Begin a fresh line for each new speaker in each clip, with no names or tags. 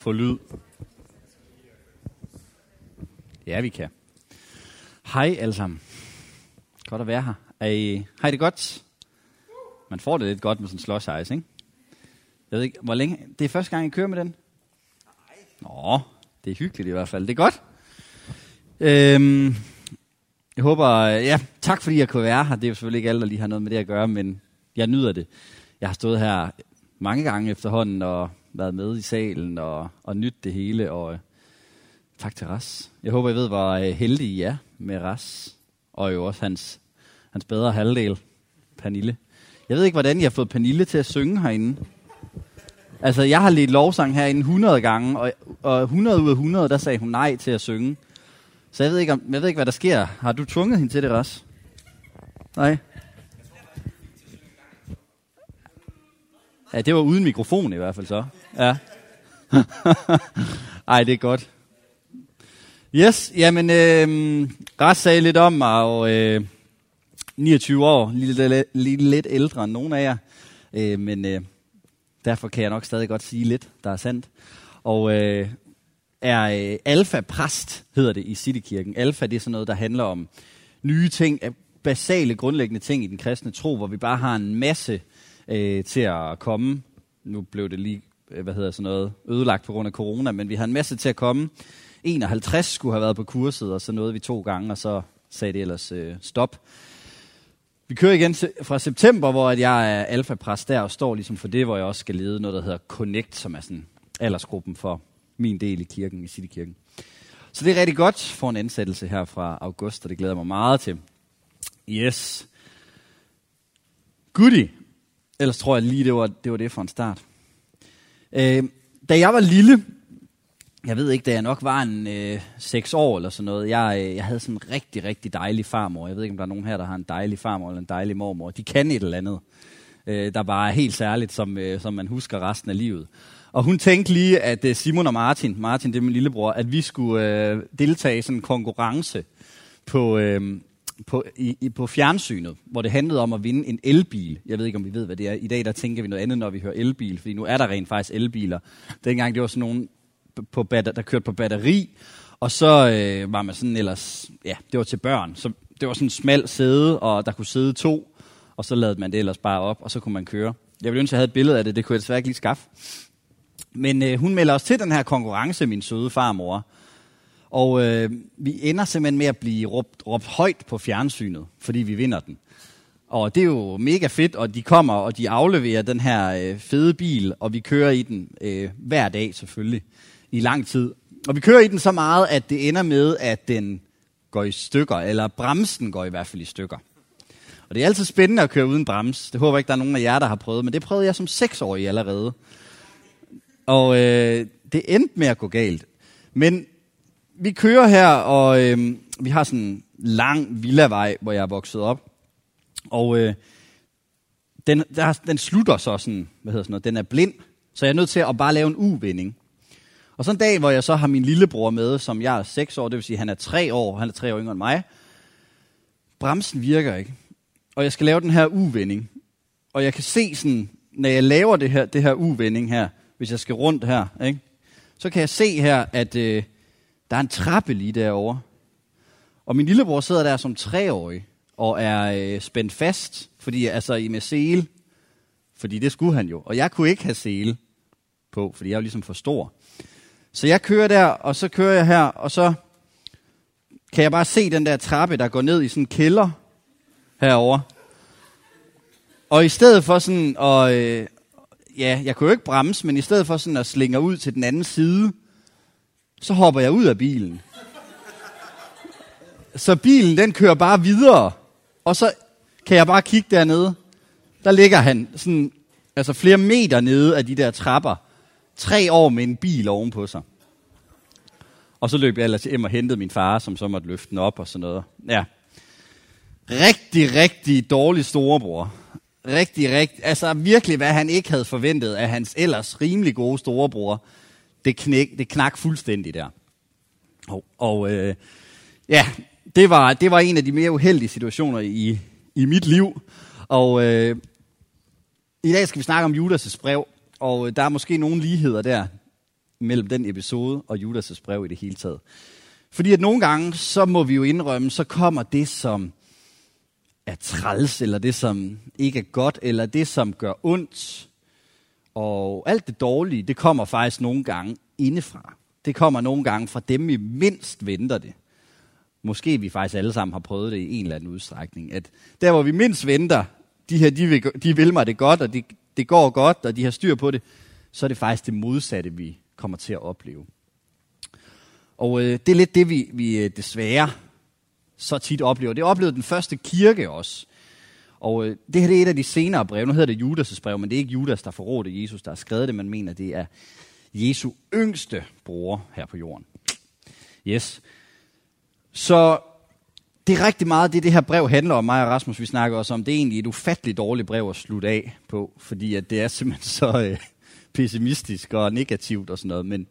få lyd. Ja, vi kan. Hej alle sammen. Godt at være her. Er I, har I det godt? Man får det lidt godt med sådan en slush ice, ikke? Jeg ved ikke, hvor længe... Det er første gang, I kører med den? Nej. Nå, det er hyggeligt i hvert fald. Det er godt. Øhm, jeg håber... Ja, tak fordi jeg kunne være her. Det er jo selvfølgelig ikke alle, der lige har noget med det at gøre, men jeg nyder det. Jeg har stået her mange gange efterhånden og været med i salen og, og nyt det hele. Og øh, tak til Ras. Jeg håber, I ved, hvor øh, heldig I er med Ras. Og jo også hans, hans bedre halvdel, Pernille. Jeg ved ikke, hvordan jeg har fået Pernille til at synge herinde. Altså, jeg har lidt lovsang herinde 100 gange, og, og 100 ud af 100, der sagde hun nej til at synge. Så jeg ved ikke, om, jeg ved ikke hvad der sker. Har du tvunget hende til det, Ras? Nej. Ja, det var uden mikrofon i hvert fald så. Ja. Ej, det er godt. Yes, jamen, øh, Ras sagde lidt om mig, og øh, 29 år, lige, lidt, lige lidt ældre end nogen af jer. Øh, men øh, derfor kan jeg nok stadig godt sige lidt, der er sandt. Og øh, er øh, alfa-præst, hedder det i Citykirken. Alfa, det er sådan noget, der handler om nye ting, basale, grundlæggende ting i den kristne tro, hvor vi bare har en masse øh, til at komme. Nu blev det lige, Øh, hvad hedder sådan noget, ødelagt på grund af corona, men vi har en masse til at komme. 51 skulle have været på kurset, og så nåede vi to gange, og så sagde det ellers øh, stop. Vi kører igen fra september, hvor jeg er alfapræst der og står ligesom for det, hvor jeg også skal lede noget, der hedder Connect, som er sådan aldersgruppen for min del i kirken, i Citykirken. Så det er rigtig godt for en ansættelse her fra august, og det glæder jeg mig meget til. Yes. Goodie. Ellers tror jeg lige, det var det, var det for en start. Øh, da jeg var lille, jeg ved ikke, da jeg nok var en øh, 6 år eller sådan noget, jeg, øh, jeg havde sådan en rigtig, rigtig dejlig farmor. Jeg ved ikke, om der er nogen her, der har en dejlig farmor eller en dejlig mormor. De kan et eller andet, øh, der bare er helt særligt, som, øh, som man husker resten af livet. Og hun tænkte lige, at øh, Simon og Martin, Martin det er min lillebror, at vi skulle øh, deltage i sådan en konkurrence på, øh, på, i, i, på fjernsynet, hvor det handlede om at vinde en elbil. Jeg ved ikke, om vi ved, hvad det er. I dag der tænker vi noget andet, når vi hører elbil, fordi nu er der rent faktisk elbiler. Dengang det var sådan nogen, på batter, der kørte på batteri, og så øh, var man sådan ellers, ja, det var til børn. Så det var sådan en smal sæde, og der kunne sidde to, og så lavede man det ellers bare op, og så kunne man køre. Jeg ville ønske, at jeg havde et billede af det, det kunne jeg desværre ikke lige skaffe. Men øh, hun melder os til den her konkurrence, min søde farmor. Og øh, vi ender simpelthen med at blive råbt, råbt højt på fjernsynet, fordi vi vinder den. Og det er jo mega fedt, og de kommer, og de afleverer den her øh, fede bil, og vi kører i den øh, hver dag selvfølgelig, i lang tid. Og vi kører i den så meget, at det ender med, at den går i stykker, eller bremsen går i hvert fald i stykker. Og det er altid spændende at køre uden brems. Det håber jeg ikke, der er nogen af jer, der har prøvet, men det prøvede jeg som seksårig allerede. Og øh, det endte med at gå galt. Men vi kører her, og øh, vi har sådan en lang villavej, hvor jeg er vokset op. Og øh, den, der, den slutter så sådan, hvad hedder sådan noget, den er blind. Så jeg er nødt til at bare lave en uvending. Og så en dag, hvor jeg så har min lillebror med, som jeg er 6 år, det vil sige, han er 3 år, han er 3 år yngre end mig. Bremsen virker ikke. Og jeg skal lave den her uvending. Og jeg kan se sådan, når jeg laver det her, det her uvending her, hvis jeg skal rundt her, ikke? så kan jeg se her, at øh, der er en trappe lige derovre. Og min lillebror sidder der som treårig og er øh, spændt fast, fordi altså i med sele, fordi det skulle han jo. Og jeg kunne ikke have sele på, fordi jeg er jo ligesom for stor. Så jeg kører der, og så kører jeg her, og så kan jeg bare se den der trappe, der går ned i sådan en kælder herover. Og i stedet for sådan at, øh, ja, jeg kunne jo ikke bremse, men i stedet for sådan at slinge ud til den anden side, så hopper jeg ud af bilen. Så bilen, den kører bare videre, og så kan jeg bare kigge dernede. Der ligger han sådan, altså flere meter nede af de der trapper. Tre år med en bil ovenpå sig. Og så løb jeg ellers hjem og hentede min far, som så måtte løfte den op og sådan noget. Ja. Rigtig, rigtig dårlig storebror rigtig, rigtig, altså virkelig, hvad han ikke havde forventet af hans ellers rimelig gode storebror, det, knæk, det knak fuldstændig der. Og, og øh, ja, det var, det var en af de mere uheldige situationer i, i mit liv. Og øh, i dag skal vi snakke om Judas' brev, og øh, der er måske nogle ligheder der. mellem den episode og Judas' brev i det hele taget. Fordi at nogle gange, så må vi jo indrømme, så kommer det, som er træls, eller det, som ikke er godt, eller det, som gør ondt. Og alt det dårlige, det kommer faktisk nogle gange indefra. Det kommer nogle gange fra dem, vi mindst venter det. Måske vi faktisk alle sammen har prøvet det i en eller anden udstrækning. At der, hvor vi mindst venter, de her, de vil, de vil mig det godt, og de, det går godt, og de har styr på det, så er det faktisk det modsatte, vi kommer til at opleve. Og øh, det er lidt det, vi, vi øh, desværre så tit oplever. Det oplevede den første kirke også. Og øh, det her det er et af de senere breve. Nu hedder det Judas' brev, men det er ikke Judas, der forrådte Jesus, der har skrevet det. Man mener, det er Jesu yngste bror her på jorden. Yes. Så det er rigtig meget det, det her brev handler om. Mig og Rasmus, vi snakker også om. Det er egentlig et ufatteligt dårligt brev at slutte af på, fordi at det er simpelthen så øh, pessimistisk og negativt og sådan noget. Men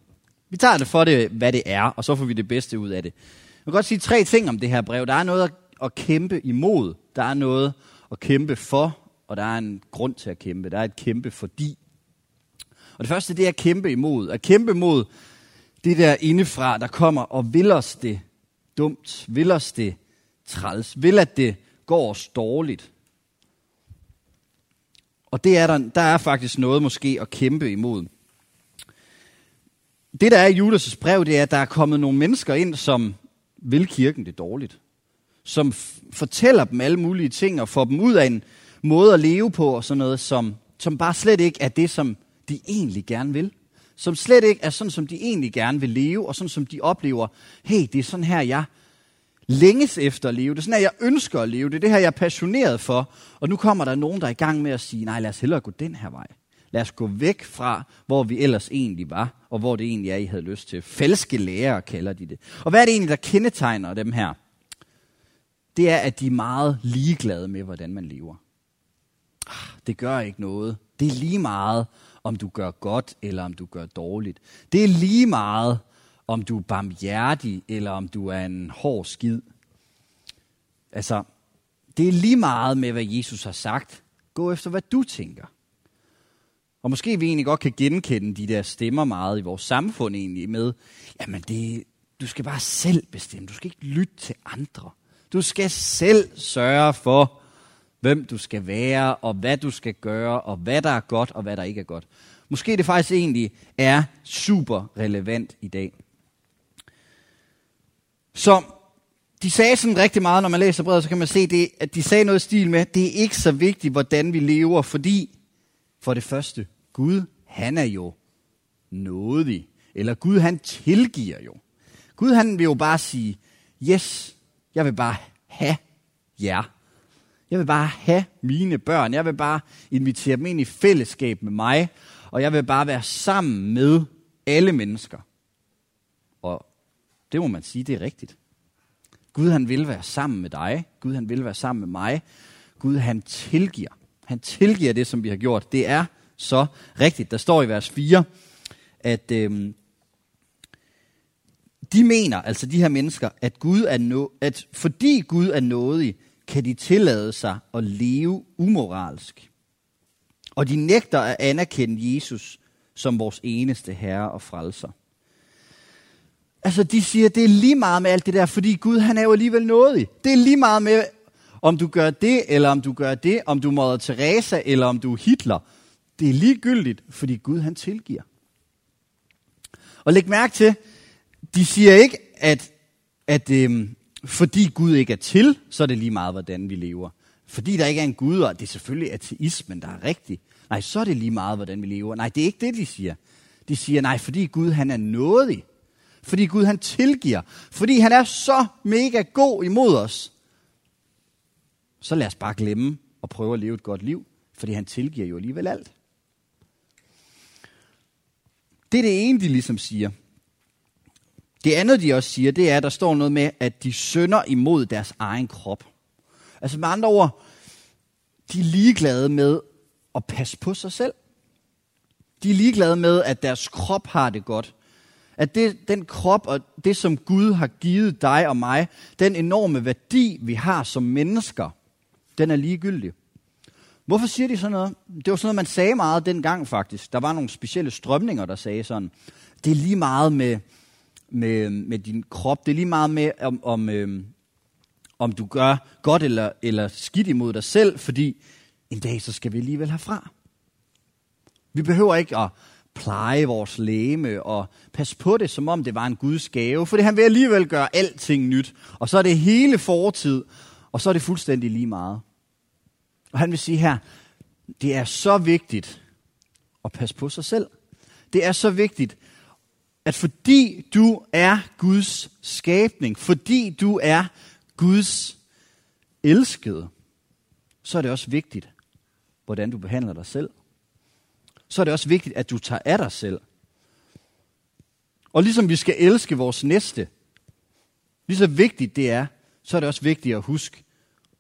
vi tager det for det, hvad det er, og så får vi det bedste ud af det. Jeg kan godt sige tre ting om det her brev. Der er noget at kæmpe imod. Der er noget at kæmpe for, og der er en grund til at kæmpe. Der er et kæmpe fordi. Og det første, det er at kæmpe imod. At kæmpe imod det der indefra, der kommer og vil os det dumt, vil os det træls, vil at det går os dårligt. Og det er der, der er faktisk noget måske at kæmpe imod. Det der er i Judas' brev, det er, at der er kommet nogle mennesker ind, som vil kirken det dårligt. Som fortæller dem alle mulige ting og får dem ud af en måde at leve på og sådan noget, som, som bare slet ikke er det, som de egentlig gerne vil. Som slet ikke er sådan, som de egentlig gerne vil leve, og sådan som de oplever, hey, det er sådan her, jeg længes efter at leve. Det er sådan her, jeg ønsker at leve. Det er det her, jeg er passioneret for. Og nu kommer der nogen, der er i gang med at sige, nej, lad os hellere gå den her vej. Lad os gå væk fra, hvor vi ellers egentlig var, og hvor det egentlig er, I havde lyst til. Falske lærere kalder de det. Og hvad er det egentlig, der kendetegner dem her? Det er, at de er meget ligeglade med, hvordan man lever. Ah, det gør ikke noget. Det er lige meget, om du gør godt, eller om du gør dårligt. Det er lige meget, om du er barmhjertig, eller om du er en hård skid. Altså, det er lige meget med, hvad Jesus har sagt. Gå efter, hvad du tænker. Og måske vi egentlig godt kan genkende de der stemmer meget i vores samfund egentlig med, jamen det, du skal bare selv bestemme. Du skal ikke lytte til andre. Du skal selv sørge for, hvem du skal være, og hvad du skal gøre, og hvad der er godt, og hvad der ikke er godt. Måske det faktisk egentlig er super relevant i dag. Så de sagde sådan rigtig meget, når man læser brevet, så kan man se, det, at de sagde noget stil med, det er ikke så vigtigt, hvordan vi lever, fordi for det første, Gud, han er jo nådig. Eller Gud, han tilgiver jo. Gud, han vil jo bare sige, yes, jeg vil bare have jer. Jeg vil bare have mine børn. Jeg vil bare invitere dem ind i fællesskab med mig. Og jeg vil bare være sammen med alle mennesker. Og det må man sige, det er rigtigt. Gud han vil være sammen med dig. Gud han vil være sammen med mig. Gud han tilgiver. Han tilgiver det, som vi har gjort. Det er så rigtigt. Der står i vers 4, at Øh, de mener, altså de her mennesker, at, Gud er no, at fordi Gud er nådig, kan de tillade sig at leve umoralsk. Og de nægter at anerkende Jesus som vores eneste herre og frelser. Altså, de siger, det er lige meget med alt det der, fordi Gud, han er jo alligevel nådig. Det er lige meget med, om du gør det, eller om du gør det, om du er Teresa, eller om du er Hitler. Det er ligegyldigt, fordi Gud, han tilgiver. Og læg mærke til, de siger ikke, at, at øhm, fordi Gud ikke er til, så er det lige meget, hvordan vi lever. Fordi der ikke er en Gud, og det er selvfølgelig ateismen, der er rigtig. Nej, så er det lige meget, hvordan vi lever. Nej, det er ikke det, de siger. De siger, nej, fordi Gud han er nådig. Fordi Gud han tilgiver. Fordi han er så mega god imod os. Så lad os bare glemme og prøve at leve et godt liv. Fordi han tilgiver jo alligevel alt. Det er det ene, de ligesom siger. Det andet, de også siger, det er, at der står noget med, at de sønder imod deres egen krop. Altså med andre ord, de er ligeglade med at passe på sig selv. De er ligeglade med, at deres krop har det godt. At det, den krop og det, som Gud har givet dig og mig, den enorme værdi, vi har som mennesker, den er ligegyldig. Hvorfor siger de sådan noget? Det var sådan noget, man sagde meget dengang faktisk. Der var nogle specielle strømninger, der sagde sådan, det er lige meget med, med, med din krop, det er lige meget med, om, om, øh, om du gør godt eller, eller skidt imod dig selv, fordi en dag så skal vi alligevel herfra. Vi behøver ikke at pleje vores læme og passe på det, som om det var en Guds gave, for han vil alligevel gøre alting nyt. Og så er det hele fortid, og så er det fuldstændig lige meget. Og han vil sige her, det er så vigtigt at passe på sig selv. Det er så vigtigt, at fordi du er Guds skabning, fordi du er Guds elskede, så er det også vigtigt, hvordan du behandler dig selv. Så er det også vigtigt, at du tager af dig selv. Og ligesom vi skal elske vores næste, lige så vigtigt det er, så er det også vigtigt at huske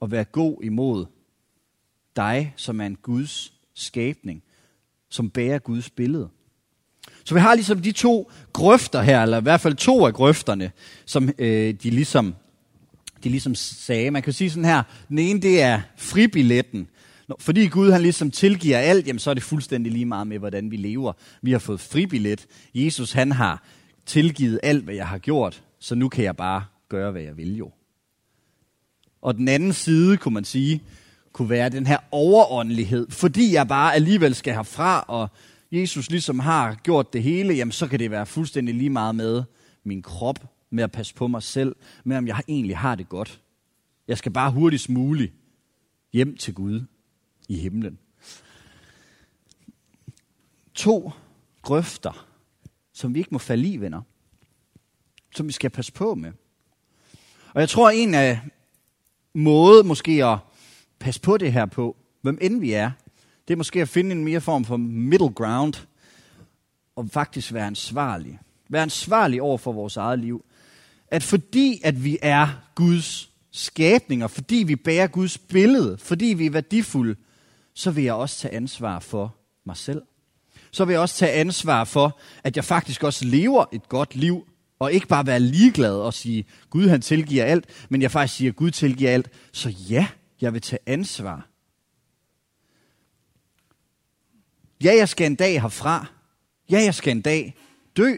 at være god imod dig, som er en Guds skabning, som bærer Guds billede. Så vi har ligesom de to grøfter her, eller i hvert fald to af grøfterne, som øh, de, ligesom, de ligesom sagde. Man kan sige sådan her, den ene det er fribilletten. Fordi Gud han ligesom tilgiver alt, jamen så er det fuldstændig lige meget med, hvordan vi lever. Vi har fået fribillet. Jesus han har tilgivet alt, hvad jeg har gjort, så nu kan jeg bare gøre, hvad jeg vil jo. Og den anden side, kunne man sige, kunne være den her overåndelighed. Fordi jeg bare alligevel skal herfra, og Jesus ligesom har gjort det hele, jamen så kan det være fuldstændig lige meget med min krop, med at passe på mig selv, med om jeg egentlig har det godt. Jeg skal bare hurtigst muligt hjem til Gud i himlen. To grøfter, som vi ikke må falde i, venner. Som vi skal passe på med. Og jeg tror, en af måde måske at passe på det her på, hvem end vi er, det er måske at finde en mere form for middle ground, og faktisk være ansvarlig. Være ansvarlig over for vores eget liv. At fordi at vi er Guds skabninger, fordi vi bærer Guds billede, fordi vi er værdifulde, så vil jeg også tage ansvar for mig selv. Så vil jeg også tage ansvar for, at jeg faktisk også lever et godt liv, og ikke bare være ligeglad og sige, Gud han tilgiver alt, men jeg faktisk siger, Gud tilgiver alt. Så ja, jeg vil tage ansvar. Ja, jeg skal en dag herfra. Ja, jeg skal en dag dø.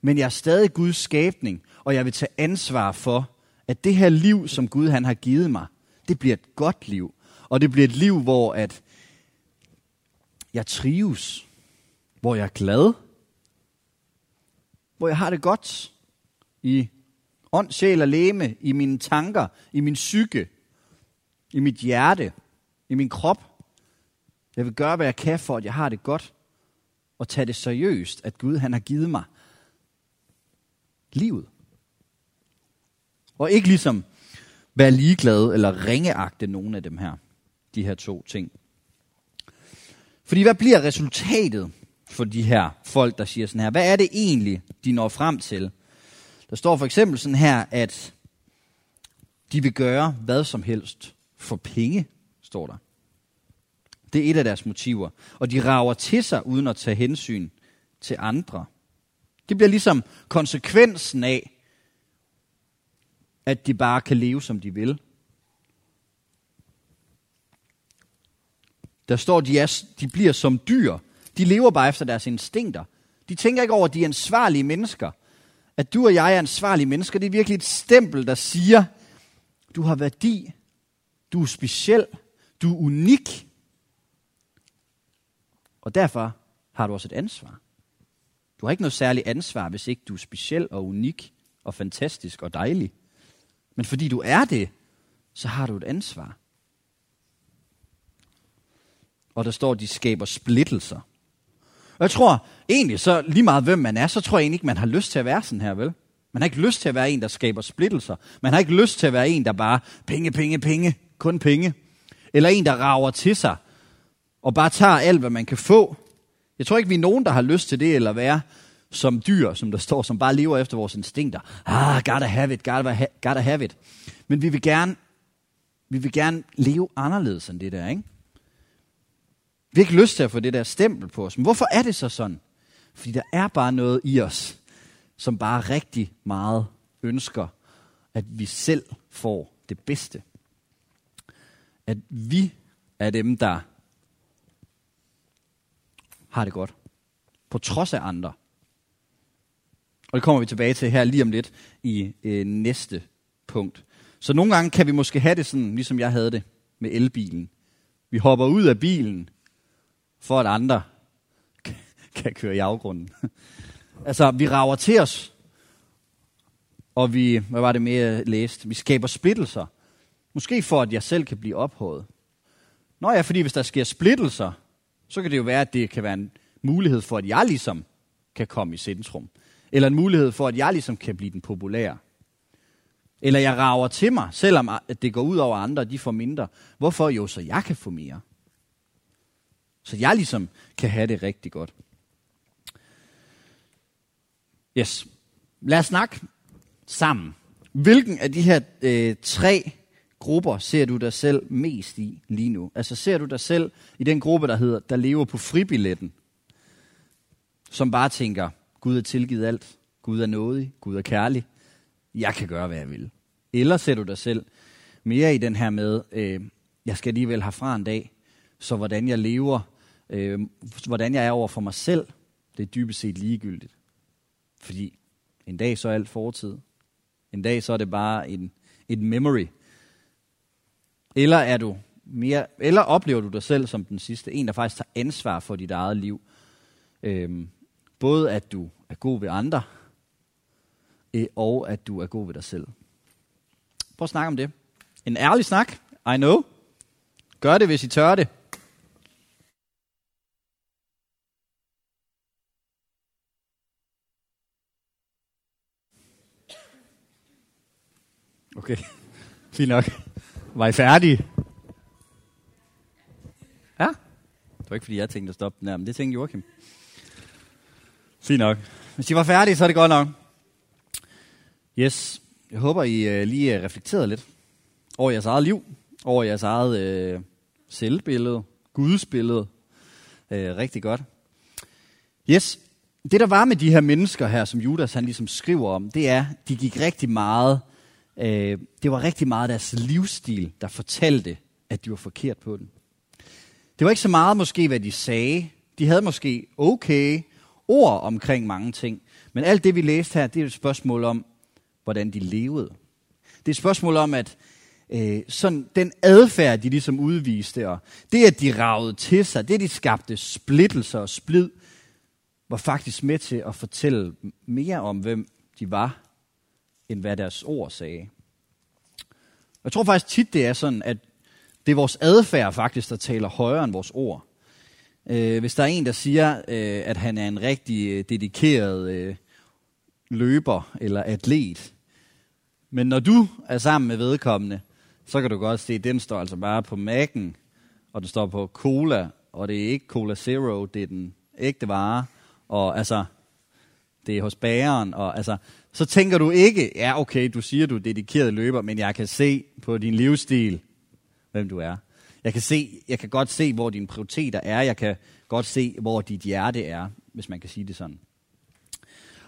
Men jeg er stadig Guds skabning, og jeg vil tage ansvar for, at det her liv, som Gud han har givet mig, det bliver et godt liv. Og det bliver et liv, hvor at jeg trives, hvor jeg er glad, hvor jeg har det godt i ånd, sjæl og læme, i mine tanker, i min psyke, i mit hjerte, i min krop. Jeg vil gøre, hvad jeg kan for, at jeg har det godt, og tage det seriøst, at Gud han har givet mig livet. Og ikke ligesom være ligeglad eller ringeagte nogen af dem her, de her to ting. Fordi hvad bliver resultatet for de her folk, der siger sådan her? Hvad er det egentlig, de når frem til? Der står for eksempel sådan her, at de vil gøre hvad som helst for penge, står der. Det er et af deres motiver. Og de rager til sig, uden at tage hensyn til andre. Det bliver ligesom konsekvensen af, at de bare kan leve, som de vil. Der står, de, er, de bliver som dyr. De lever bare efter deres instinkter. De tænker ikke over, at de er ansvarlige mennesker. At du og jeg er ansvarlige mennesker, det er virkelig et stempel, der siger, du har værdi, du er speciel, du er unik. Og derfor har du også et ansvar. Du har ikke noget særligt ansvar, hvis ikke du er speciel og unik og fantastisk og dejlig. Men fordi du er det, så har du et ansvar. Og der står, at de skaber splittelser. Og jeg tror egentlig, så lige meget hvem man er, så tror jeg egentlig ikke, man har lyst til at være sådan her, vel? Man har ikke lyst til at være en, der skaber splittelser. Man har ikke lyst til at være en, der bare penge, penge, penge, kun penge. Eller en, der rager til sig og bare tager alt, hvad man kan få. Jeg tror ikke, vi er nogen, der har lyst til det, eller være som dyr, som der står, som bare lever efter vores instinkter. Ah, gotta have it, gotta, gotta have it. Men vi vil gerne, vi vil gerne leve anderledes end det der, ikke? Vi har ikke lyst til at få det der stempel på os. Men hvorfor er det så sådan? Fordi der er bare noget i os, som bare rigtig meget ønsker, at vi selv får det bedste. At vi er dem, der har det godt. På trods af andre. Og det kommer vi tilbage til her lige om lidt i øh, næste punkt. Så nogle gange kan vi måske have det sådan, ligesom jeg havde det med elbilen. Vi hopper ud af bilen, for at andre kan køre i afgrunden. altså, vi rager til os, og vi, hvad var det mere læst? Vi skaber splittelser. Måske for, at jeg selv kan blive ophøjet. Nå ja, fordi hvis der sker splittelser, så kan det jo være, at det kan være en mulighed for, at jeg ligesom kan komme i centrum. Eller en mulighed for, at jeg ligesom kan blive den populære. Eller jeg rager til mig, selvom det går ud over andre, de får mindre. Hvorfor? Jo, så jeg kan få mere. Så jeg ligesom kan have det rigtig godt. Yes. Lad os snakke sammen. Hvilken af de her øh, tre grupper ser du dig selv mest i lige nu? Altså ser du dig selv i den gruppe, der hedder, der lever på fribilletten, som bare tænker, Gud er tilgivet alt, Gud er nådig, Gud er kærlig, jeg kan gøre, hvad jeg vil. Eller ser du dig selv mere i den her med, øh, jeg skal alligevel herfra en dag, så hvordan jeg lever, øh, hvordan jeg er over for mig selv, det er dybest set ligegyldigt. Fordi en dag så er alt fortid. En dag så er det bare en, et memory. Eller er du mere, eller oplever du dig selv som den sidste, en der faktisk tager ansvar for dit eget liv. Øhm, både at du er god ved andre, øh, og at du er god ved dig selv. Prøv at snakke om det. En ærlig snak, I know. Gør det, hvis I tør det. Okay, fint nok. Var I færdige? Ja? Det var ikke, fordi jeg tænkte at stoppe den her, men det tænkte Joachim. Fint nok. Hvis I var færdige, så er det godt nok. Yes, jeg håber, I uh, lige reflekterede lidt over jeres eget liv, over jeres eget uh, selvbillede, gudsbillede. Uh, rigtig godt. Yes, det der var med de her mennesker her, som Judas han ligesom skriver om, det er, de gik rigtig meget Øh, det var rigtig meget deres livsstil, der fortalte, at de var forkert på den. Det var ikke så meget måske, hvad de sagde. De havde måske okay ord omkring mange ting. Men alt det, vi læste her, det er et spørgsmål om, hvordan de levede. Det er et spørgsmål om, at øh, sådan den adfærd, de ligesom udviste, og det, at de ragede til sig, det, de skabte splittelser og splid, var faktisk med til at fortælle mere om, hvem de var, end hvad deres ord sagde. Jeg tror faktisk tit, det er sådan, at det er vores adfærd faktisk, der taler højere end vores ord. Øh, hvis der er en, der siger, øh, at han er en rigtig øh, dedikeret øh, løber eller atlet, men når du er sammen med vedkommende, så kan du godt se, at den står altså bare på mækken, og den står på cola, og det er ikke Cola Zero, det er den ægte vare, og altså, det er hos bageren, og altså, så tænker du ikke, ja okay, du siger, du er dedikeret løber, men jeg kan se på din livsstil, hvem du er. Jeg kan, se, jeg kan godt se, hvor dine prioriteter er. Jeg kan godt se, hvor dit hjerte er, hvis man kan sige det sådan.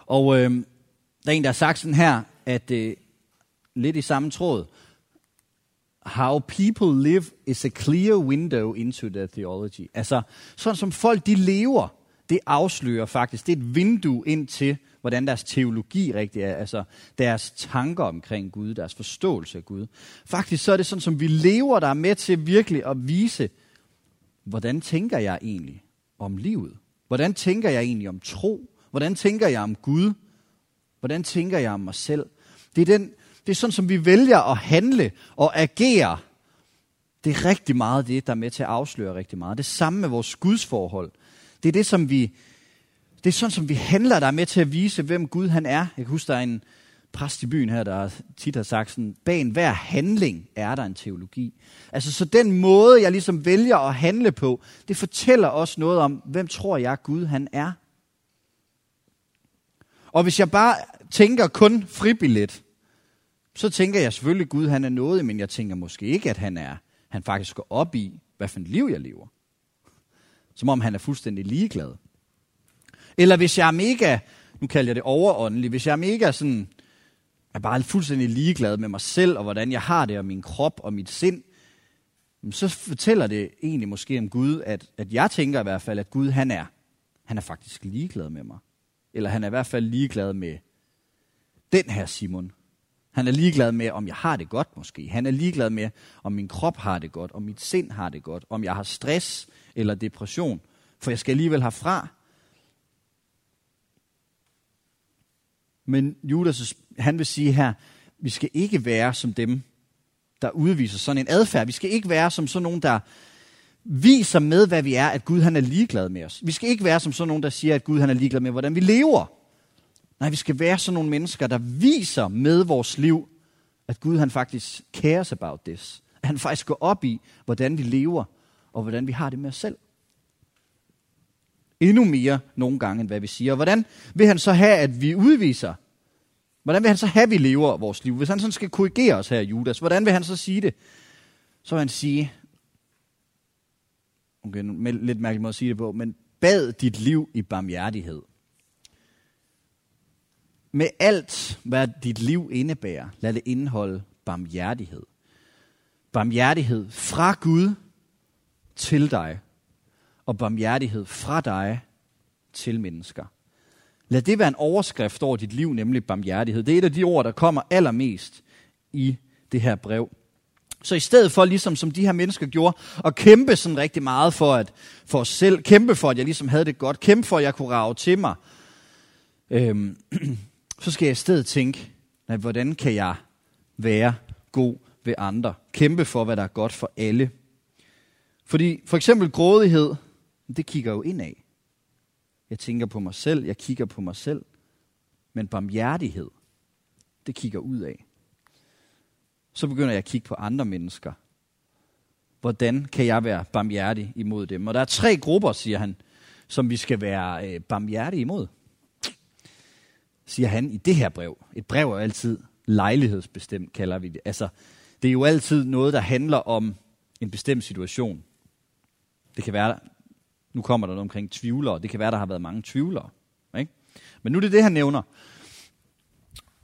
Og øh, der er en, der har sagt sådan her, at øh, lidt i samme tråd, How people live is a clear window into their theology. Altså, sådan som folk de lever, det afslører faktisk, det er et vindue ind til, hvordan deres teologi rigtig er, altså deres tanker omkring Gud, deres forståelse af Gud. Faktisk så er det sådan, som vi lever, der er med til virkelig at vise, hvordan tænker jeg egentlig om livet? Hvordan tænker jeg egentlig om tro? Hvordan tænker jeg om Gud? Hvordan tænker jeg om mig selv? Det er, den, det er sådan, som vi vælger at handle og agere. Det er rigtig meget det, der er med til at afsløre rigtig meget. Det samme med vores gudsforhold. Det er det, som vi det er sådan, som vi handler, der er med til at vise, hvem Gud han er. Jeg kan huske, der er en præst i byen her, der tit har sagt sådan, bag hver handling er der en teologi. Altså, så den måde, jeg ligesom vælger at handle på, det fortæller også noget om, hvem tror jeg Gud han er. Og hvis jeg bare tænker kun fribillet, så tænker jeg selvfølgelig, at Gud han er noget, men jeg tænker måske ikke, at han er, han faktisk går op i, hvad for et liv jeg lever. Som om han er fuldstændig ligeglad. Eller hvis jeg er mega, nu kalder jeg det overåndelig, hvis jeg er mega sådan, er bare fuldstændig ligeglad med mig selv, og hvordan jeg har det, og min krop og mit sind, så fortæller det egentlig måske om Gud, at, at jeg tænker i hvert fald, at Gud han er, han er faktisk ligeglad med mig. Eller han er i hvert fald ligeglad med den her Simon. Han er ligeglad med, om jeg har det godt måske. Han er ligeglad med, om min krop har det godt, om mit sind har det godt, om jeg har stress eller depression. For jeg skal alligevel herfra. Men Judas, han vil sige her, vi skal ikke være som dem, der udviser sådan en adfærd. Vi skal ikke være som sådan nogen, der viser med, hvad vi er, at Gud han er ligeglad med os. Vi skal ikke være som sådan nogen, der siger, at Gud han er ligeglad med, hvordan vi lever. Nej, vi skal være sådan nogle mennesker, der viser med vores liv, at Gud han faktisk cares about this. At han faktisk går op i, hvordan vi lever, og hvordan vi har det med os selv. Endnu mere nogle gange, end hvad vi siger. Og hvordan vil han så have, at vi udviser? Hvordan vil han så have, at vi lever vores liv? Hvis han sådan skal korrigere os her, Judas, hvordan vil han så sige det? Så vil han sige, okay, med lidt mærkelig måde at sige det på, men bad dit liv i barmhjertighed med alt, hvad dit liv indebærer, lad det indeholde barmhjertighed. Barmhjertighed fra Gud til dig, og barmhjertighed fra dig til mennesker. Lad det være en overskrift over dit liv, nemlig barmhjertighed. Det er et af de ord, der kommer allermest i det her brev. Så i stedet for, ligesom som de her mennesker gjorde, at kæmpe sådan rigtig meget for, at, for os selv, kæmpe for, at jeg ligesom havde det godt, kæmpe for, at jeg kunne rave til mig, øhm, så skal jeg i stedet tænke, at hvordan kan jeg være god ved andre? Kæmpe for, hvad der er godt for alle. Fordi for eksempel grådighed, det kigger jo indad. Jeg tænker på mig selv, jeg kigger på mig selv. Men barmhjertighed, det kigger ud af. Så begynder jeg at kigge på andre mennesker. Hvordan kan jeg være barmhjertig imod dem? Og der er tre grupper, siger han, som vi skal være øh, barmhjertige imod siger han i det her brev. Et brev er altid lejlighedsbestemt, kalder vi det. Altså, det er jo altid noget, der handler om en bestemt situation. Det kan være, nu kommer der noget omkring tvivlere, det kan være, der har været mange tvivlere. Ikke? Men nu er det det, han nævner.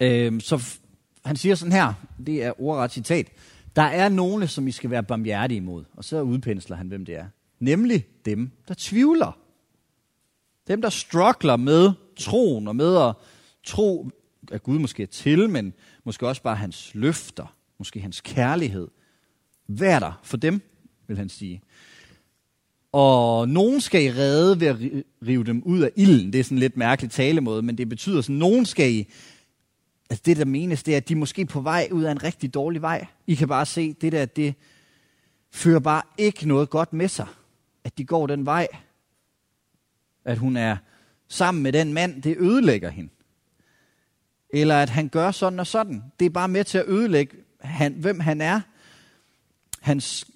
Øhm, så han siger sådan her, det er ordret citat, der er nogle, som I skal være barmhjertige imod. Og så udpensler han, hvem det er. Nemlig dem, der tvivler. Dem, der struggler med troen og med at tro, at Gud måske er til, men måske også bare hans løfter, måske hans kærlighed. Vær der for dem, vil han sige. Og nogen skal I redde ved at rive dem ud af ilden. Det er sådan en lidt mærkelig talemåde, men det betyder sådan, nogen skal I... Altså det, der menes, det er, at de er måske på vej ud af en rigtig dårlig vej. I kan bare se, det der, det fører bare ikke noget godt med sig. At de går den vej. At hun er sammen med den mand, det ødelægger hende eller at han gør sådan og sådan. Det er bare med til at ødelægge, han, hvem han er, hans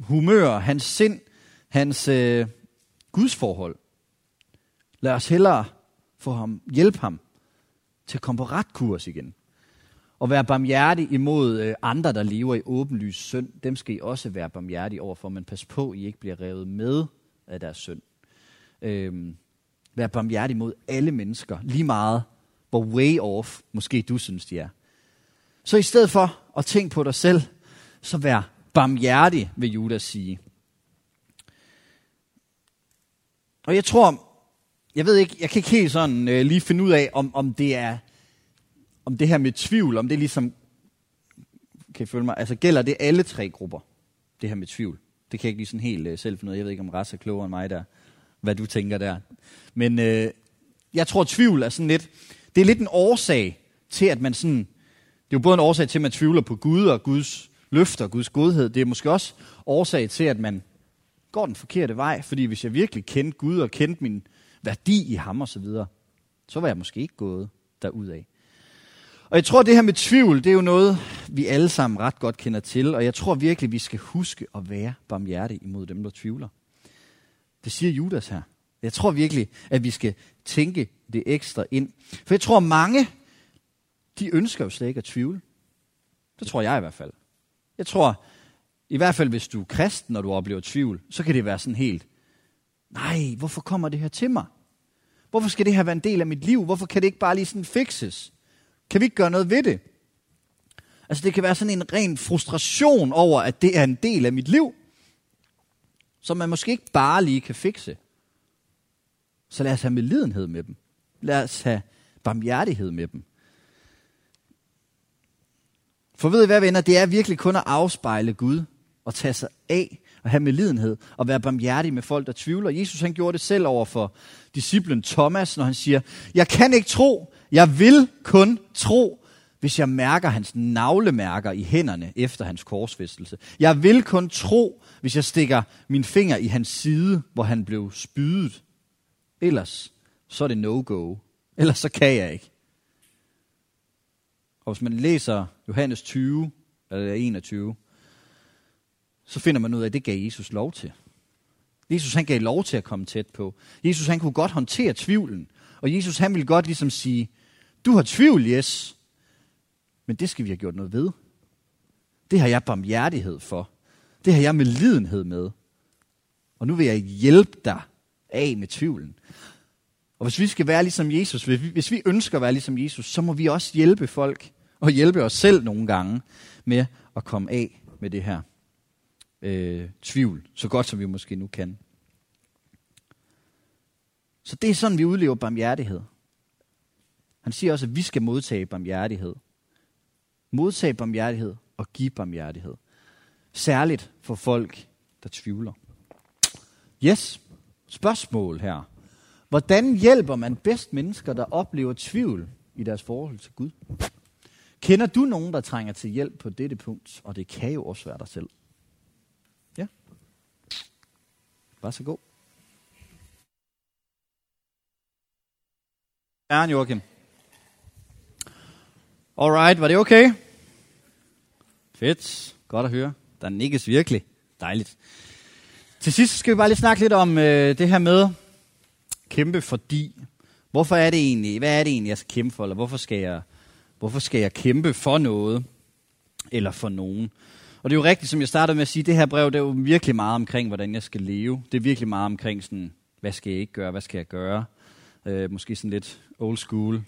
humør, hans sind, hans øh, gudsforhold. Lad os hellere få ham, hjælpe ham til at komme på ret kurs igen. Og være barmhjertig imod øh, andre, der lever i åbenlys synd. Dem skal I også være barmhjertige overfor, men pas på, I ikke bliver revet med af deres synd. Øh, vær barmhjertig mod alle mennesker, lige meget hvor way off måske du synes, de er. Så i stedet for at tænke på dig selv, så vær barmhjertig, vil Judas sige. Og jeg tror, jeg ved ikke, jeg kan ikke helt sådan øh, lige finde ud af, om, om det er, om det her med tvivl, om det ligesom, kan I følge mig, altså gælder det alle tre grupper, det her med tvivl. Det kan jeg ikke lige sådan helt øh, selv finde ud af. Jeg ved ikke, om Ras er klogere end mig der, hvad du tænker der. Men øh, jeg tror, tvivl er sådan lidt, det er lidt en årsag til, at man sådan... Det er jo både en årsag til, at man tvivler på Gud og Guds løfter Guds godhed. Det er måske også årsag til, at man går den forkerte vej. Fordi hvis jeg virkelig kendte Gud og kendte min værdi i ham og så videre, så var jeg måske ikke gået derudad. Og jeg tror, det her med tvivl, det er jo noget, vi alle sammen ret godt kender til. Og jeg tror virkelig, vi skal huske at være barmhjertige imod dem, der tvivler. Det siger Judas her. Jeg tror virkelig, at vi skal tænke det ekstra ind. For jeg tror, mange, de ønsker jo slet ikke at tvivle. Det tror jeg i hvert fald. Jeg tror, i hvert fald hvis du er kristen, når du oplever tvivl, så kan det være sådan helt, nej, hvorfor kommer det her til mig? Hvorfor skal det her være en del af mit liv? Hvorfor kan det ikke bare lige sådan fixes? Kan vi ikke gøre noget ved det? Altså det kan være sådan en ren frustration over, at det er en del af mit liv, som man måske ikke bare lige kan fikse. Så lad os have medlidenhed med dem. Lad os have barmhjertighed med dem. For ved I hvad, venner? Det er virkelig kun at afspejle Gud og tage sig af og have medlidenhed og være barmhjertig med folk, der tvivler. Jesus han gjorde det selv over for disciplen Thomas, når han siger, jeg kan ikke tro, jeg vil kun tro, hvis jeg mærker hans navlemærker i hænderne efter hans korsfæstelse. Jeg vil kun tro, hvis jeg stikker min finger i hans side, hvor han blev spydet. Ellers så er det no-go. Ellers så kan jeg ikke. Og hvis man læser Johannes 20, eller 21, så finder man ud af, at det gav Jesus lov til. Jesus han gav lov til at komme tæt på. Jesus han kunne godt håndtere tvivlen. Og Jesus han ville godt ligesom sige, du har tvivl, yes, men det skal vi have gjort noget ved. Det har jeg barmhjertighed for. Det har jeg med lidenhed med. Og nu vil jeg hjælpe dig af med tvivlen. Og hvis vi skal være ligesom Jesus, hvis vi, hvis vi ønsker at være ligesom Jesus, så må vi også hjælpe folk og hjælpe os selv nogle gange med at komme af med det her øh, tvivl, så godt som vi måske nu kan. Så det er sådan, vi udlever barmhjertighed. Han siger også, at vi skal modtage barmhjertighed. Modtage barmhjertighed og give barmhjertighed. Særligt for folk, der tvivler. Yes, spørgsmål her. Hvordan hjælper man bedst mennesker, der oplever tvivl i deres forhold til Gud? Kender du nogen, der trænger til hjælp på dette punkt? Og det kan jo også være dig selv. Ja. Vær så god. Ern Joachim. Alright, var det okay? Fedt. Godt at høre. Der nikkes virkelig. Dejligt. Til sidst skal vi bare lige snakke lidt om øh, det her med kæmpe fordi. Hvorfor er det egentlig, hvad er det egentlig, jeg skal kæmpe for? Eller hvorfor skal jeg, hvorfor skal jeg kæmpe for noget? Eller for nogen? Og det er jo rigtigt, som jeg startede med at sige, det her brev, det er jo virkelig meget omkring, hvordan jeg skal leve. Det er virkelig meget omkring sådan, hvad skal jeg ikke gøre, hvad skal jeg gøre? Øh, måske sådan lidt old school,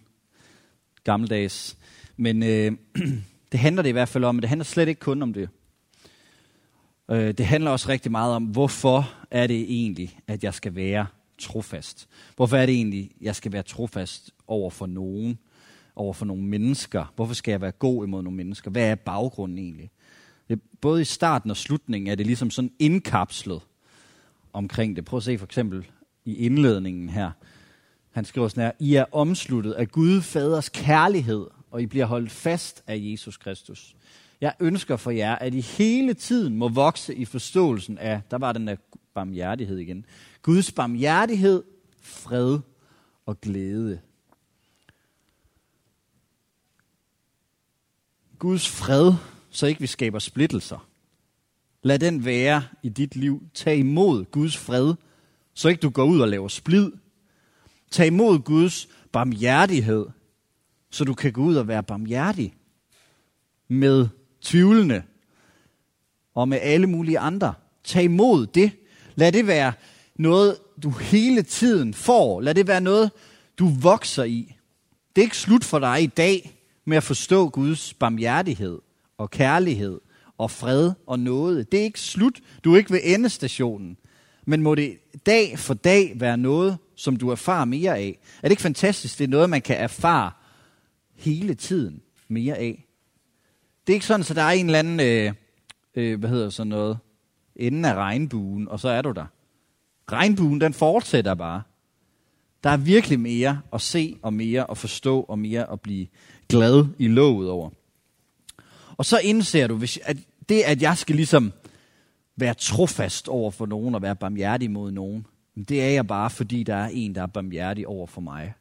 gammeldags. Men øh, det handler det i hvert fald om, men det handler slet ikke kun om det. Øh, det handler også rigtig meget om, hvorfor er det egentlig, at jeg skal være trofast? Hvorfor er det egentlig, jeg skal være trofast over for nogen? Over for nogle mennesker? Hvorfor skal jeg være god imod nogle mennesker? Hvad er baggrunden egentlig? Det, både i starten og slutningen er det ligesom sådan indkapslet omkring det. Prøv at se for eksempel i indledningen her. Han skriver sådan her, I er omsluttet af Gud faders kærlighed, og I bliver holdt fast af Jesus Kristus. Jeg ønsker for jer, at I hele tiden må vokse i forståelsen af, der var den der barmhjertighed igen, Guds barmhjertighed, fred og glæde. Guds fred, så ikke vi skaber splittelser. Lad den være i dit liv. Tag imod Guds fred, så ikke du går ud og laver splid. Tag imod Guds barmhjertighed, så du kan gå ud og være barmhjertig med tvivlende og med alle mulige andre. Tag imod det. Lad det være noget, du hele tiden får. Lad det være noget, du vokser i. Det er ikke slut for dig i dag med at forstå Guds barmhjertighed og kærlighed og fred og noget. Det er ikke slut. Du er ikke ved endestationen. Men må det dag for dag være noget, som du erfarer mere af? Er det ikke fantastisk? Det er noget, man kan erfare hele tiden mere af. Det er ikke sådan, at der er en eller anden, øh, øh, hvad hedder sådan noget, enden af regnbuen, og så er du der. Regnbuen, den fortsætter bare. Der er virkelig mere at se og mere at forstå og mere at blive glad i låget over. Og så indser du, hvis, at det, at jeg skal ligesom være trofast over for nogen og være barmhjertig mod nogen, det er jeg bare, fordi der er en, der er barmhjertig over for mig.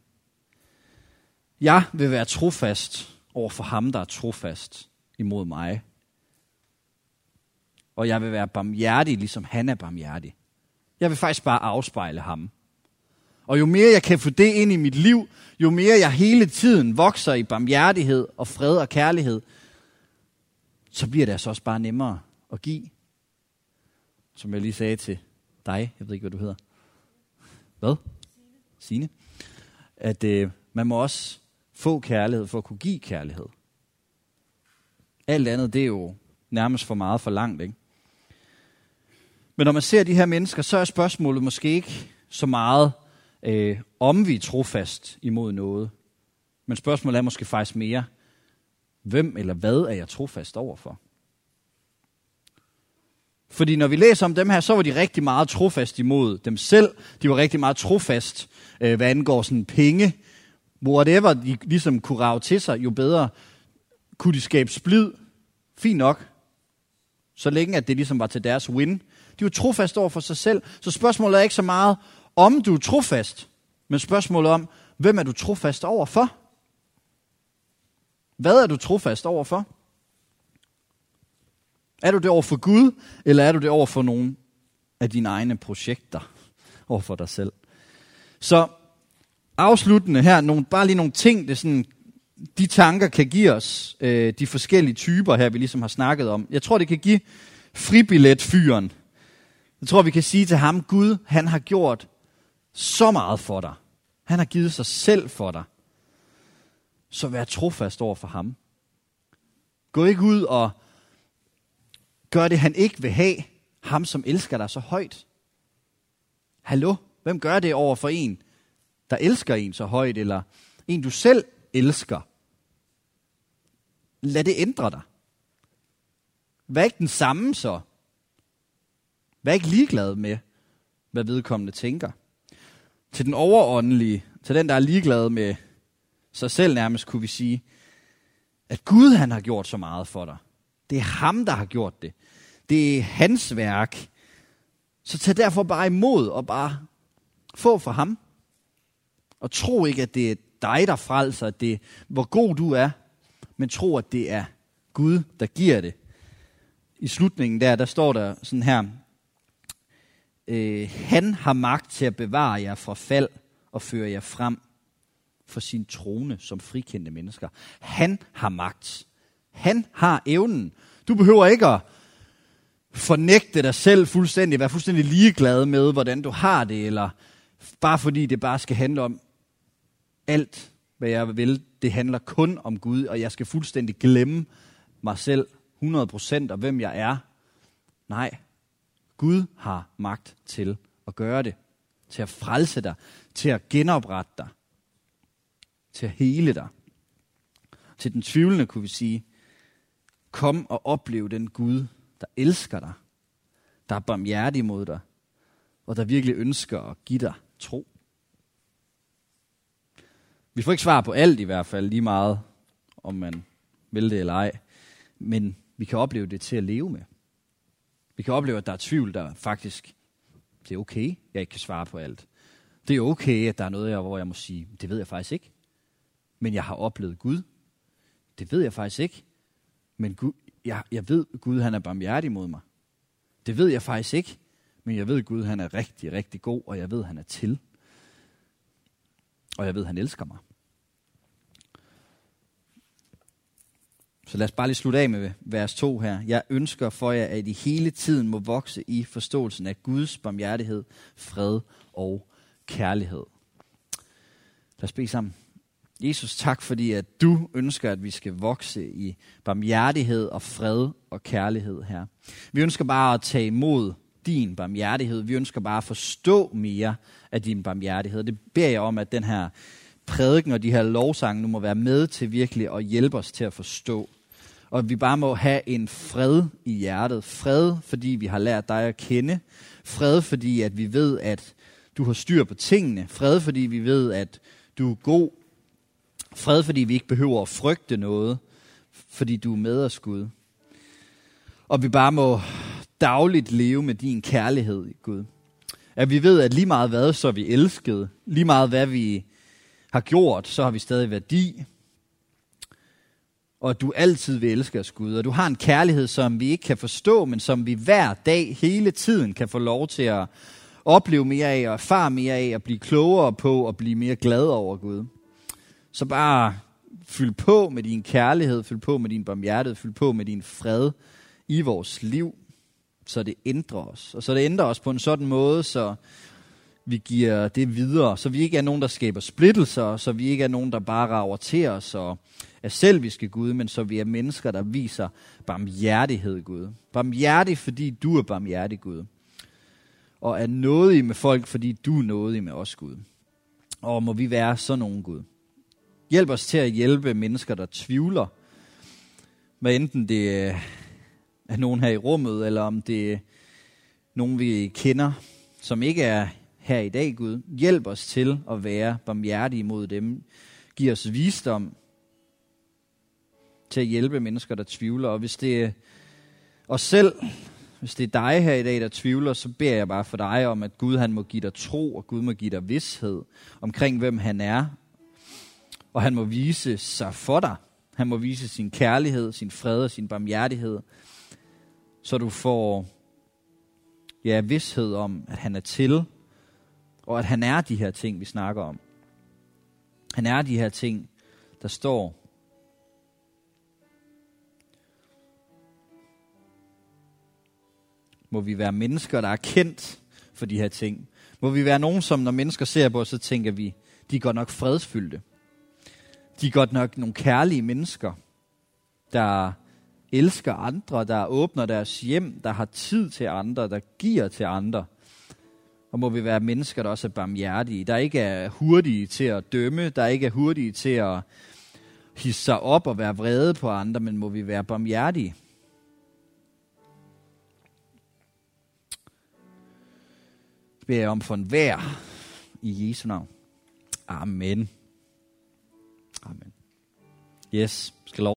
Jeg vil være trofast over for ham, der er trofast imod mig. Og jeg vil være barmhjertig, ligesom han er barmhjertig. Jeg vil faktisk bare afspejle ham. Og jo mere jeg kan få det ind i mit liv, jo mere jeg hele tiden vokser i barmhjertighed og fred og kærlighed, så bliver det altså også bare nemmere at give. Som jeg lige sagde til dig, jeg ved ikke, hvad du hedder. Hvad? Sine. At øh, man må også få kærlighed for at kunne give kærlighed. Alt andet, det er jo nærmest for meget for langt, ikke? Men når man ser de her mennesker, så er spørgsmålet måske ikke så meget, øh, om vi er trofast imod noget. Men spørgsmålet er måske faktisk mere, hvem eller hvad er jeg trofast overfor? Fordi når vi læser om dem her, så var de rigtig meget trofast imod dem selv. De var rigtig meget trofast, øh, hvad angår sådan penge. Whatever de ligesom kunne rave til sig, jo bedre kunne de skabe splid. Fint nok. Så længe at det ligesom var til deres win. De var trofast over for sig selv. Så spørgsmålet er ikke så meget, om du er trofast, men spørgsmålet om, hvem er du trofast over for? Hvad er du trofast over for? Er du det over for Gud, eller er du det over for nogle af dine egne projekter over for dig selv? Så afsluttende her, nogle, bare lige nogle ting, det sådan, de tanker kan give os, øh, de forskellige typer her, vi ligesom har snakket om. Jeg tror, det kan give fribilletfyren. Jeg tror, vi kan sige til ham, Gud, han har gjort så meget for dig. Han har givet sig selv for dig. Så vær trofast over for ham. Gå ikke ud og gør det, han ikke vil have. Ham, som elsker dig så højt. Hallo? Hvem gør det over for en, der elsker en så højt, eller en, du selv elsker? Lad det ændre dig. Vær ikke den samme så. Vær ikke ligeglad med, hvad vedkommende tænker. Til den overåndelige, til den, der er ligeglad med sig selv nærmest, kunne vi sige, at Gud han har gjort så meget for dig. Det er ham, der har gjort det. Det er hans værk. Så tag derfor bare imod og bare få for ham. Og tro ikke, at det er dig, der frelser, at det er, hvor god du er, men tro, at det er Gud, der giver det. I slutningen der, der står der sådan her, øh, han har magt til at bevare jer fra fald og føre jer frem for sin trone som frikendte mennesker. Han har magt. Han har evnen. Du behøver ikke at fornægte dig selv fuldstændig, være fuldstændig ligeglad med, hvordan du har det, eller bare fordi det bare skal handle om alt, hvad jeg vil. Det handler kun om Gud, og jeg skal fuldstændig glemme mig selv 100% og hvem jeg er. Nej, Gud har magt til at gøre det. Til at frelse dig. Til at genoprette dig. Til at hele dig. Til den tvivlende kunne vi sige, kom og oplev den Gud, der elsker dig. Der er barmhjertig mod dig. Og der virkelig ønsker at give dig tro. Vi får ikke svar på alt i hvert fald, lige meget om man vil det eller ej. Men vi kan opleve det til at leve med. Vi kan opleve, at der er tvivl, der faktisk, det er okay, jeg ikke kan svare på alt. Det er okay, at der er noget, hvor jeg må sige, det ved jeg faktisk ikke. Men jeg har oplevet Gud. Det ved jeg faktisk ikke. Men Gud, jeg, jeg ved, Gud han er barmhjertig mod mig. Det ved jeg faktisk ikke. Men jeg ved, Gud han er rigtig, rigtig god, og jeg ved, han er til. Og jeg ved, han elsker mig. Så lad os bare lige slutte af med vers 2 her. Jeg ønsker for jer, at I hele tiden må vokse i forståelsen af Guds barmhjertighed, fred og kærlighed. Lad os bede sammen. Jesus, tak fordi, at du ønsker, at vi skal vokse i barmhjertighed og fred og kærlighed her. Vi ønsker bare at tage imod din barmhjertighed. Vi ønsker bare at forstå mere af din barmhjertighed. Det beder jeg om, at den her prædiken og de her lovsange nu må være med til virkelig at hjælpe os til at forstå og at vi bare må have en fred i hjertet. Fred, fordi vi har lært dig at kende. Fred, fordi at vi ved, at du har styr på tingene. Fred, fordi vi ved, at du er god. Fred, fordi vi ikke behøver at frygte noget, fordi du er med os, Gud. Og vi bare må dagligt leve med din kærlighed, Gud. At vi ved, at lige meget hvad, så er vi elskede. Lige meget hvad vi har gjort, så har vi stadig værdi og at du altid vil elske os, Gud. Og du har en kærlighed, som vi ikke kan forstå, men som vi hver dag, hele tiden kan få lov til at opleve mere af, og erfare mere af, og blive klogere på, og blive mere glad over, Gud. Så bare fyld på med din kærlighed, fyld på med din barmhjertighed, fyld på med din fred i vores liv, så det ændrer os. Og så det ændrer os på en sådan måde, så vi giver det videre, så vi ikke er nogen, der skaber splittelser, så vi ikke er nogen, der bare rager til os og er selviske Gud, men så vi er mennesker, der viser barmhjertighed, Gud. Barmhjertig, fordi du er barmhjertig, Gud. Og er nådig med folk, fordi du er nådig med os, Gud. Og må vi være sådan nogen, Gud. Hjælp os til at hjælpe mennesker, der tvivler. Hvad enten det er nogen her i rummet, eller om det er nogen, vi kender, som ikke er her i dag, Gud. Hjælp os til at være barmhjertige mod dem. Giv os visdom til at hjælpe mennesker, der tvivler. Og hvis det er os selv, hvis det er dig her i dag, der tvivler, så beder jeg bare for dig om, at Gud han må give dig tro, og Gud må give dig vidshed omkring, hvem han er. Og han må vise sig for dig. Han må vise sin kærlighed, sin fred og sin barmhjertighed, så du får ja, vidshed om, at han er til, og at han er de her ting, vi snakker om. Han er de her ting, der står. Må vi være mennesker, der er kendt for de her ting. Må vi være nogen, som når mennesker ser på os, så tænker vi, de er godt nok fredsfyldte. De er godt nok nogle kærlige mennesker, der elsker andre, der åbner deres hjem, der har tid til andre, der giver til andre. Og må vi være mennesker, der også er barmhjertige, der ikke er hurtige til at dømme, der ikke er hurtige til at hisse sig op og være vrede på andre, men må vi være barmhjertige. Det beder jeg om for enhver i Jesu navn. Amen. Amen. Yes, skal lov.